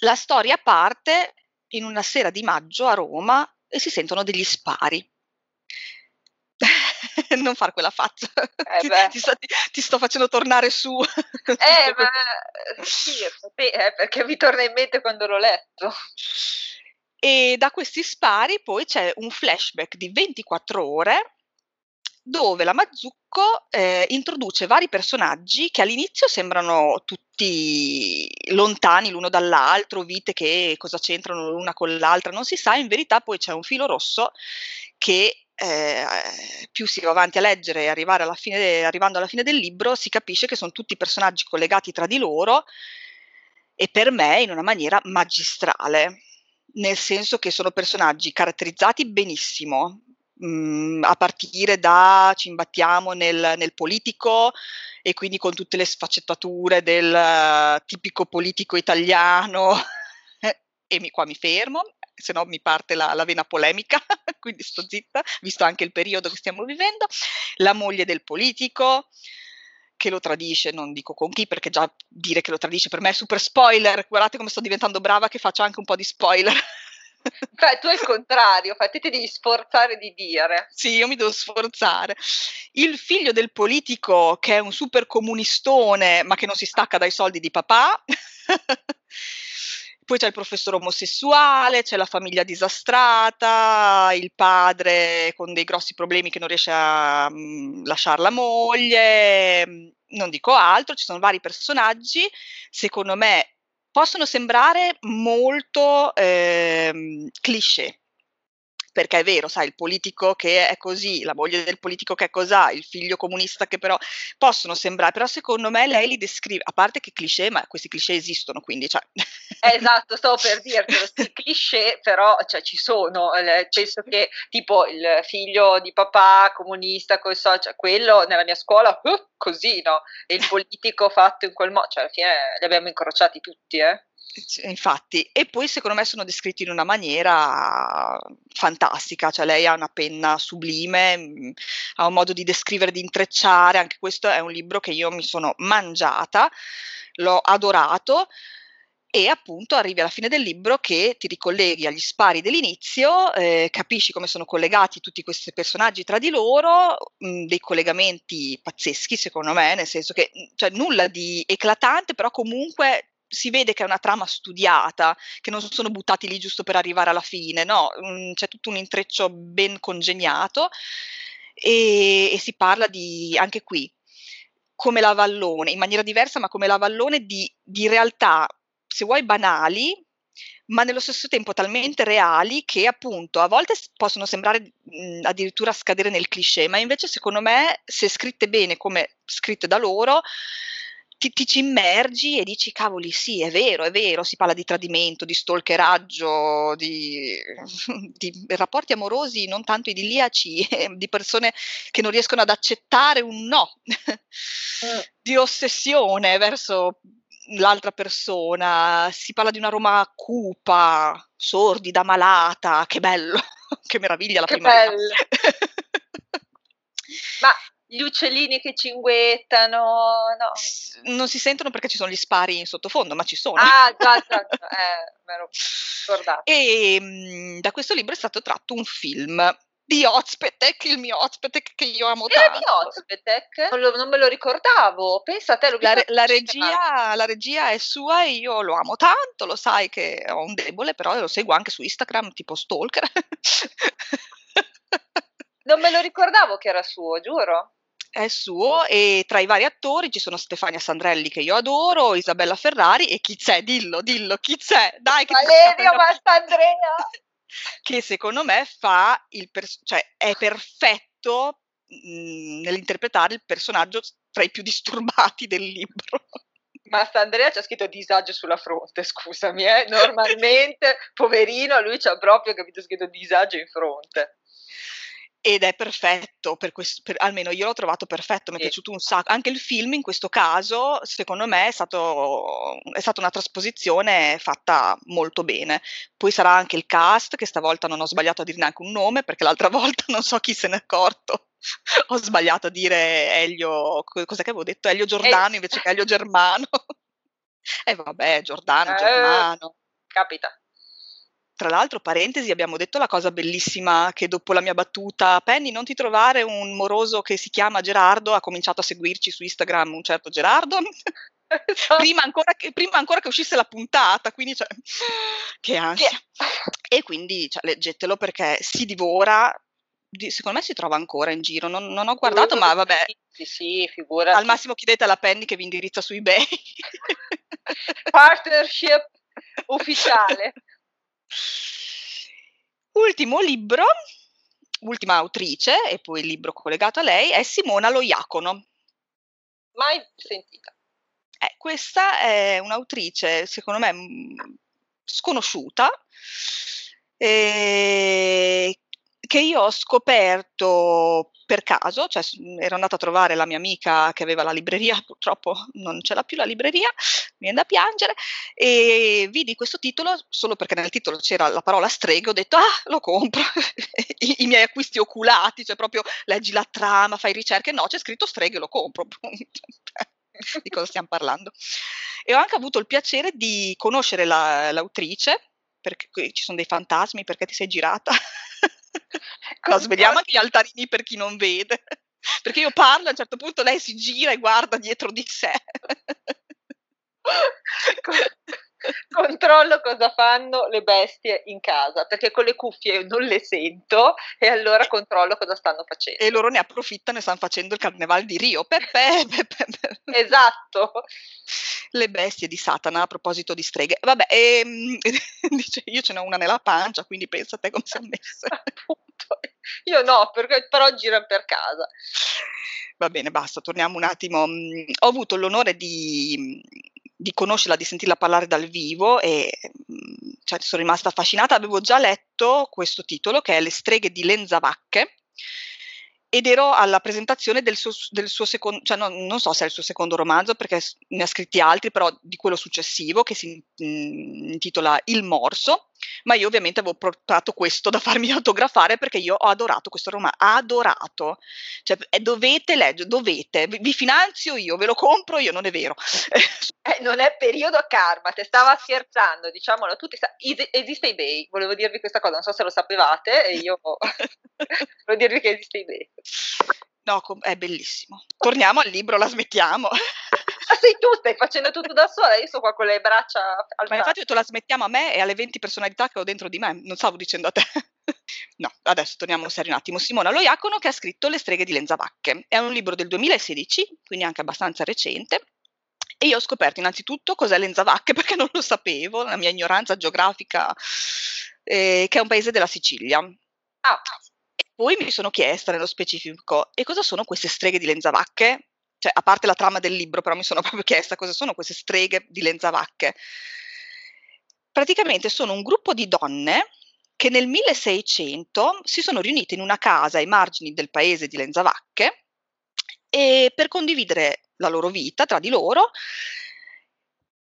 La storia parte in una sera di maggio a Roma e si sentono degli spari. non far quella faccia, eh ti, sto, ti, ti, sto, facendo tornare su. Eh, ma sì, eh, perché mi torna in mente quando l'ho letto. E da questi spari poi c'è un flashback di 24 ore dove la Mazzucco eh, introduce vari personaggi che all'inizio sembrano tutti lontani l'uno dall'altro, vite che cosa c'entrano l'una con l'altra, non si sa, in verità poi c'è un filo rosso che eh, più si va avanti a leggere e alla fine, arrivando alla fine del libro si capisce che sono tutti personaggi collegati tra di loro e per me in una maniera magistrale, nel senso che sono personaggi caratterizzati benissimo, mh, a partire da ci imbattiamo nel, nel, politico e quindi con tutte le sfaccettature del uh, tipico politico italiano e mi, qua mi fermo, se no mi parte la, la, vena polemica, quindi sto zitta, visto anche il periodo che stiamo vivendo, la moglie del politico che lo tradisce, non dico con chi perché già dire che lo tradisce per me è super spoiler, guardate come sto diventando brava che faccio anche un po' di spoiler. Cioè, tu è il contrario, infatti ti devi sforzare di dire. Sì, io mi devo sforzare. Il figlio del politico che è un super comunistone ma che non si stacca dai soldi di papà. Poi c'è il professore omosessuale, c'è la famiglia disastrata, il padre con dei grossi problemi che non riesce a mh, mm, lasciare la moglie, non dico altro, ci sono vari personaggi, secondo me possono sembrare molto ehm, cliché, perché è vero, sai, il politico che è così, la moglie del politico che è cosà, il figlio comunista che però possono sembrare, però secondo me lei li descrive, a parte che cliché, ma questi cliché esistono, quindi cioè... Esatto, stavo per dirtelo, sì, cliché però cioè, ci sono, penso che tipo il figlio di papà comunista, so, cioè, quello nella mia scuola, uh, così, no? E il politico fatto in quel modo, cioè alla fine li abbiamo incrociati tutti, eh? Infatti, e poi secondo me sono descritti in una maniera fantastica, cioè lei ha una penna sublime, mh, ha un modo di descrivere, di intrecciare, anche questo è un libro che io mi sono mangiata, l'ho adorato e appunto arrivi alla fine del libro che ti ricolleghi agli spari dell'inizio, eh, capisci come sono collegati tutti questi personaggi tra di loro, mh, dei collegamenti pazzeschi secondo me, nel senso che cioè, nulla di eclatante, però comunque si vede che è una trama studiata, che non sono buttati lì giusto per arrivare alla fine, no, mhmm, c'è tutto un intreccio ben congegnato e, e si parla di, anche qui, come la Vallone, in maniera diversa, ma come la Vallone di, di realtà, se vuoi, banali, ma nello stesso tempo talmente reali che appunto a volte possono sembrare mh, addirittura scadere nel cliché, ma invece secondo me se scritte bene come scritte da loro ti, ti, ci immergi e dici cavoli sì è vero è vero si parla di tradimento di stalkeraggio di, di rapporti amorosi non tanto idilliaci di persone che non riescono ad accettare un no mm. di ossessione verso l'altra persona, si parla di una Roma cupa, sordida, malata, che bello, che meraviglia la che primavera. Ma gli uccellini che cinguettano, no. Non si sentono perché ci sono gli spari in sottofondo, ma ci sono. Ah, già, già, già. Eh, me lo ricordavo. E mh, mm, da questo libro è stato tratto un film di Ozpetek, il mio Ozpetek che io amo tanto. Il mio Ozpetek? Non, non, me lo ricordavo, pensa a te. La, la, regia, la, regia, è sua e io lo amo tanto, lo sai che ho un debole, però lo seguo anche su Instagram, tipo stalker. non me lo ricordavo che era suo, giuro è suo e tra i vari attori ci sono Stefania Sandrelli che io adoro, Isabella Ferrari e chi c'è? Dillo, dillo, chi c'è? Dai, che Valerio Mastandrea! Che secondo me fa il pers- cioè è perfetto mh, nell'interpretare il personaggio tra i più disturbati del libro. Basta, Andrea ci ha scritto disagio sulla fronte, scusami, eh? normalmente, poverino, lui ci ha proprio capito scritto disagio in fronte ed è perfetto, per questo, per, almeno io l'ho trovato perfetto, mi è piaciuto un sacco. Anche il film in questo caso, secondo me, è, stato, è stata una trasposizione fatta molto bene. Poi sarà anche il cast, che stavolta non ho sbagliato a dire neanche un nome, perché l'altra volta non so chi se n'è accorto. ho sbagliato a dire Elio, cos'è che avevo detto? Elio Giordano eh. invece che Elio Germano. E eh, vabbè, Giordano, eh, Germano. Capita. Tra l'altro, parentesi, abbiamo detto la cosa bellissima che dopo la mia battuta, Penny, non ti trovare un moroso che si chiama Gerardo, ha cominciato a seguirci su Instagram un certo Gerardo. Esatto. prima, ancora che, prima, ancora che, uscisse la puntata, quindi cioè, che ansia. E quindi cioè, leggetelo perché si divora, secondo me si trova ancora in giro, non, non ho guardato, ma vabbè. Sì, sì, figura. Al massimo chiedete alla Penny che vi indirizza su eBay. Partnership ufficiale. Ultimo libro, ultima autrice, e poi il libro collegato a lei, è Simona Loiacono. Mai sentita. Eh, questa è un'autrice, secondo me, sconosciuta, eh, che io ho scoperto per caso, cioè ero andata a trovare la mia amica che aveva la libreria, purtroppo non ce l'ha più la libreria, mi viene da piangere, e vidi questo titolo solo perché nel titolo c'era la parola streghe, ho detto ah lo compro, I, I, miei acquisti oculati, cioè proprio leggi la trama, fai ricerche, no c'è scritto streghe, lo compro, di cosa stiamo parlando. E ho anche avuto il piacere di conoscere la, l'autrice, perché ci sono dei fantasmi, perché ti sei girata? No, sveliamo anche gli altarini per chi non vede. Perché io parlo, a un certo punto lei si gira e guarda dietro di sé. Controllo cosa fanno le bestie in casa, perché con le cuffie non le sento e allora controllo cosa stanno facendo. E loro ne approfittano e stanno facendo il carnevale di Rio. Pepe, pepe, pepe. Esatto. Le bestie di Satana a proposito di streghe. Vabbè, ehm, dice, io ce n'ho una nella pancia, quindi pensa a te come si è messa. Appunto. Io no, perché però gira per casa. Va bene, basta, torniamo un attimo. Mm, ho avuto l'onore di di conoscerla, di sentirla parlare dal vivo e mm, cioè, sono rimasta affascinata. Avevo già letto questo titolo che è Le streghe di Lenzavacche ed ero alla presentazione del suo, del suo secondo, cioè no, non so se è il suo secondo romanzo perché ne ha scritti altri, però di quello successivo che si intitola Il Morso, ma io ovviamente avevo portato questo da farmi autografare perché io ho adorato questo romanzo, adorato, cioè eh, dovete leggere, dovete, vi, finanzio io, ve lo compro io, non è vero. Eh, non è periodo karma, te stava scherzando, diciamolo tutti, esiste eBay, volevo dirvi questa cosa, non so se lo sapevate e io volevo dirvi che esiste eBay. No, è bellissimo. Torniamo al libro, la smettiamo. Sei tu, stai facendo tutto da sola, io sono qua con le braccia alzate. Ma infatti tu la smettiamo a me e alle 20 personalità che ho dentro di me, non stavo dicendo a te. No, adesso torniamo serio un attimo. Simona Loiacono che ha scritto Le streghe di Lenzavacche. È un libro del 2016, quindi anche abbastanza recente. E io ho scoperto innanzitutto cos'è Lenzavacche perché non lo sapevo, la mia ignoranza geografica, eh, che è un paese della Sicilia. Ah. E poi mi sono chiesta nello specifico, e cosa sono queste streghe di Lenzavacche? Cioè, a parte la trama del libro, però mi sono proprio chiesta cosa sono queste streghe di Lenzavacche. Praticamente sono un gruppo di donne che nel 1600 si sono riunite in una casa ai margini del paese di Lenzavacche e per condividere la loro vita tra di loro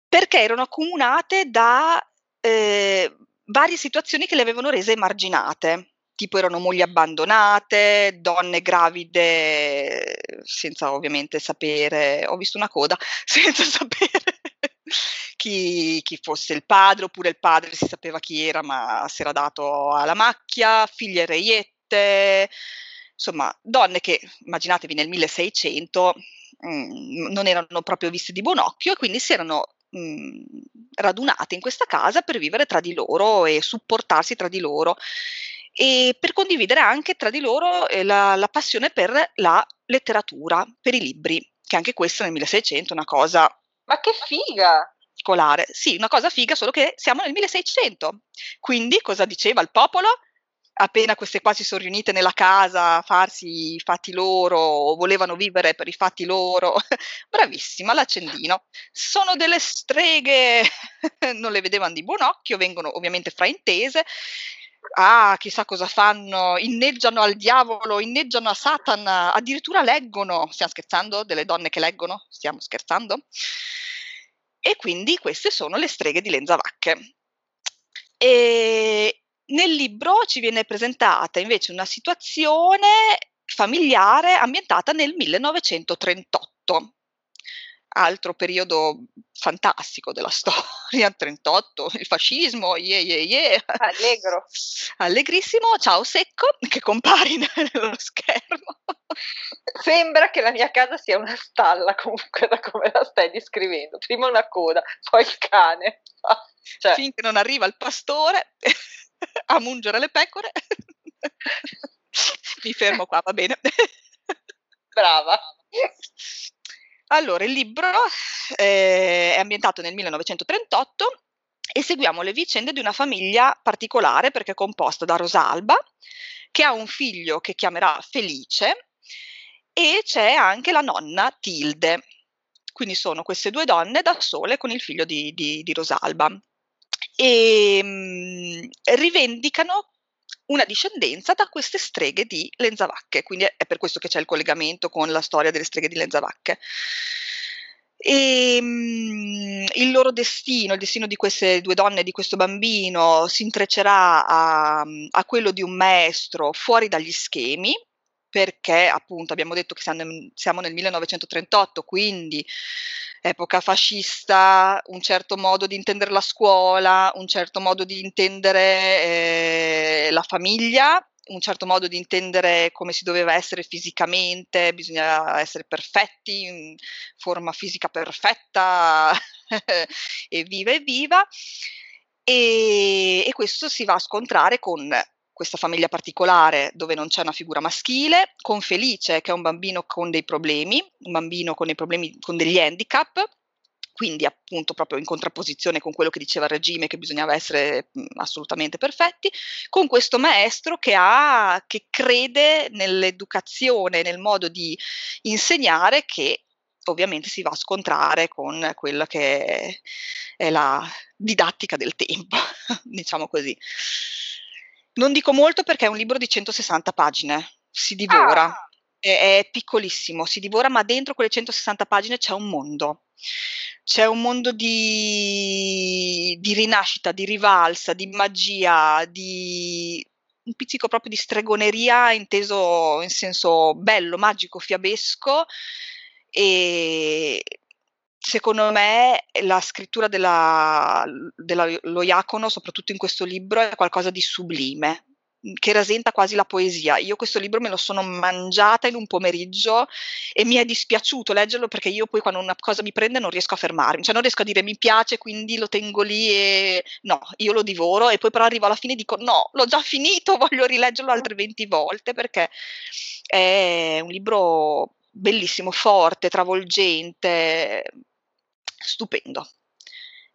perché erano accomunate da eh, varie situazioni che le avevano rese emarginate tipo erano mogli abbandonate, donne gravide senza ovviamente sapere, ho visto una coda, senza sapere chi, chi, fosse il padre, oppure il padre si sapeva chi era ma si era dato alla macchia, figlie reiette, insomma donne che immaginatevi nel 1600 mh, mm, non erano proprio viste di buon occhio e quindi si erano mm, radunate in questa casa per vivere tra di loro e supportarsi tra di loro e per condividere anche tra di loro eh, la, la, passione per la letteratura, per i libri, che anche questo nel 1600 è una cosa... Ma che figa! Particolare. Sì, una cosa figa, solo che siamo nel 1600. Quindi cosa diceva il popolo? Appena queste qua si sono riunite nella casa a farsi i fatti loro o volevano vivere per i fatti loro, bravissima, l'accendino. Sono delle streghe, non le vedevano di buon occhio, vengono ovviamente fraintese ah, chissà cosa fanno, inneggiano al diavolo, inneggiano a Satan, addirittura leggono, stiamo scherzando, delle donne che leggono, stiamo scherzando? E quindi queste sono le streghe di Lenzavacche. E nel libro ci viene presentata invece una situazione familiare ambientata nel 1938 altro periodo fantastico della storia, 38, il fascismo, yeah, yeah, yeah. Allegro. Allegrissimo, ciao Secco, che compari nello schermo. Sembra che la mia casa sia una stalla comunque da come la stai descrivendo. Prima una coda, poi il cane. Cioè. Finché non arriva il pastore a mungere le pecore. Mi fermo qua, va bene. Brava. Allora, il libro eh, è ambientato nel 1938 e seguiamo le vicende di una famiglia particolare perché è composta da Rosalba, che ha un figlio che chiamerà Felice, e c'è anche la nonna Tilde. Quindi sono queste due donne da sole con il figlio di, di, di Rosalba. E mh, mm, rivendicano una discendenza da queste streghe di Lenzavacche, quindi è per questo che c'è il collegamento con la storia delle streghe di Lenzavacche. E mh, il loro destino, il destino di queste due donne e di questo bambino si intreccerà a, a quello di un maestro fuori dagli schemi, perché appunto abbiamo detto che siamo nel 1938, quindi epoca fascista, un certo modo di intendere la scuola, un certo modo di intendere eh, la famiglia, un certo modo di intendere come si doveva essere fisicamente, bisogna essere perfetti, forma fisica perfetta e viva e viva. E, e questo si va a scontrare con questa famiglia particolare dove non c'è una figura maschile, con Felice che è un bambino con dei problemi, un bambino con problemi, con degli handicap, quindi appunto proprio in contrapposizione con quello che diceva il regime che bisognava essere assolutamente perfetti, con questo maestro che, ha, che crede nell'educazione, nel modo di insegnare che ovviamente si va a scontrare con quella che è la didattica del tempo, diciamo così. Non dico molto perché è un libro di 160 pagine, si divora. Ah. È, è piccolissimo, si divora, ma dentro quelle 160 pagine c'è un mondo. C'è un mondo di, di rinascita, di rivalsa, di magia, di un pizzico proprio di stregoneria inteso in senso bello, magico, fiabesco e secondo me la scrittura della Loiacono, soprattutto in questo libro, è qualcosa di sublime, che rasenta quasi la poesia. Io questo libro me lo sono mangiata in un pomeriggio e mi è dispiaciuto leggerlo perché io poi quando una cosa mi prende non riesco a fermarmi, cioè non riesco a dire mi piace quindi lo tengo lì e no, io lo divoro e poi però arrivo alla fine e dico no, l'ho già finito, voglio rileggerlo altre 20 volte perché è un libro bellissimo, forte, travolgente, stupendo.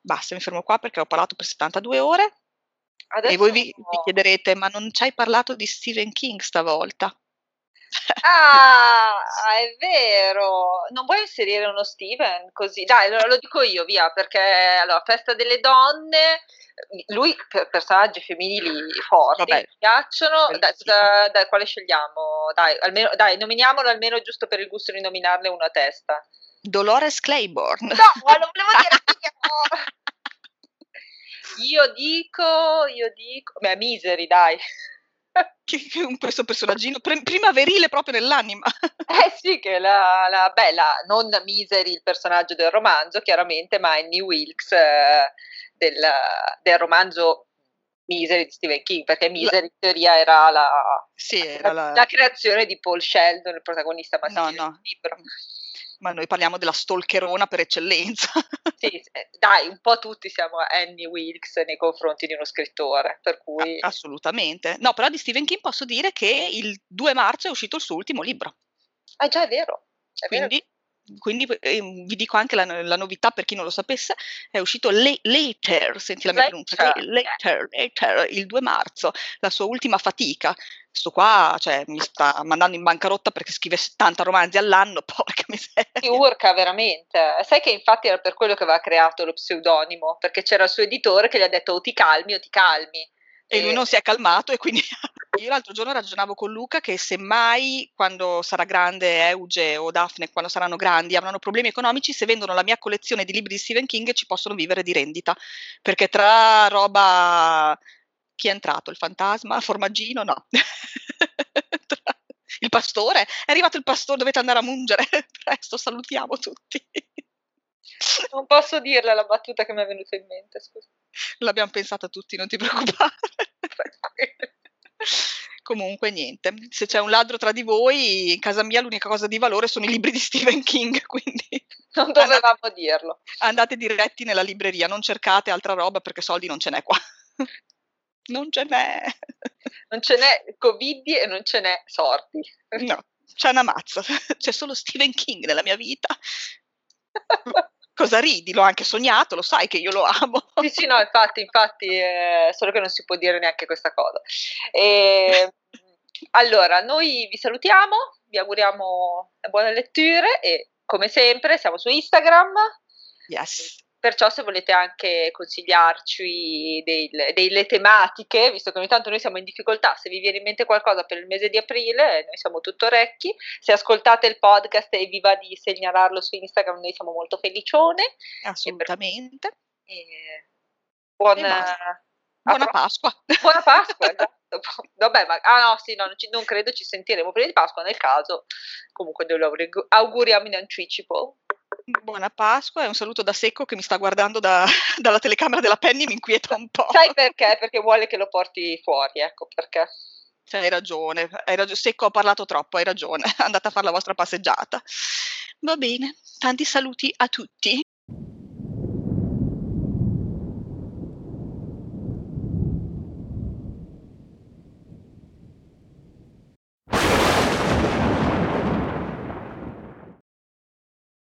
Basta, mi fermo qua perché ho parlato per 72 ore. Adesso e voi vi, vi, chiederete, ma non ci hai parlato di Stephen King stavolta? Ah, è vero. Non vuoi inserire uno Steven così? Dai, lo, lo dico io, via, perché allora, Festa delle donne, lui, per personaggi femminili forti, Vabbè. mi piacciono. Dai, da, dai, quale scegliamo? Dai, almeno, dai, nominiamolo almeno giusto per il gusto di nominarne uno a testa. Dolores Claiborne. No, lo volevo dire io. Io dico, io dico, beh, Misery, dai. Questo personaggino pre- prima verile proprio nell'anima. Eh sì, che la, la bella, non Misery il personaggio del romanzo, chiaramente, ma Annie Wilkes eh, del, del romanzo Misery di Stephen King, perché Misery in teoria era la, sì, era la, la, la creazione di Paul Sheldon, il protagonista maschile no, no. del libro ma noi parliamo della stalkerona per eccellenza. sì, dai, un po' tutti siamo Annie Wilkes nei confronti di uno scrittore, per cui... Assolutamente. No, però di Stephen King posso dire che il 2 marzo è uscito il suo ultimo libro. Ah già, è vero. È Quindi vero quindi eh, vi dico anche la, la, novità per chi non lo sapesse, è uscito le, Later, senti la mia pronuncia, later, later, il 2 marzo, la sua ultima fatica. Questo qua cioè, mi sta mandando in bancarotta perché scrive 70 romanzi all'anno, porca miseria. Si urca veramente. Sai che infatti era per quello che aveva creato lo pseudonimo, perché c'era il suo editore che gli ha detto o ti calmi o ti calmi. E lui non si è calmato e quindi io l'altro giorno ragionavo con Luca che se mai quando sarà grande Euge o Daphne, quando saranno grandi, avranno problemi economici, se vendono la mia collezione di libri di Stephen King ci possono vivere di rendita. Perché tra roba... Chi è entrato? Il fantasma? Formaggino? No. il pastore? È arrivato il pastore, dovete andare a mungere. Presto, salutiamo tutti. Non posso dirla la battuta che mi è venuta in mente, scusa. L'abbiamo pensata tutti, non ti preoccupare. Comunque niente, se c'è un ladro tra di voi, in casa mia l'unica cosa di valore sono i libri di Stephen King, quindi non dovevamo andate, dirlo. Andate diretti nella libreria, non cercate altra roba perché soldi non ce n'è qua. Non ce n'è. Non ce n'è Covid e non ce n'è sorti. No, c'è una mazza, c'è solo Stephen King nella mia vita. Cosa ridi? L'ho anche sognato, lo sai che io lo amo. Sì, sì, no, infatti, infatti, eh, solo che non si può dire neanche questa cosa. E, allora, noi vi salutiamo, vi auguriamo buone letture e come sempre siamo su Instagram. Yes. Perciò se volete anche consigliarci dei, delle tematiche, visto che ogni tanto noi siamo in difficoltà, se vi viene in mente qualcosa per il mese di aprile, noi siamo tutto orecchi. Se ascoltate il podcast e vi va di segnalarlo su Instagram, noi siamo molto felicione. Assolutamente. E buona, buona Pasqua. Buona Pasqua, esatto. Vabbè, ma ah no, sì, no, non, ci, non credo ci sentiremo prima di Pasqua, nel caso comunque noi lo auguriamo in anticipo. Buona Pasqua e un saluto da Secco che mi sta guardando da, dalla telecamera della Penny mi inquieta un po'. Sai perché? Perché vuole che lo porti fuori, ecco perché. Cioè, hai ragione, hai ragione, Secco ha parlato troppo, hai ragione, andate a fare la vostra passeggiata. Va bene, tanti saluti a tutti.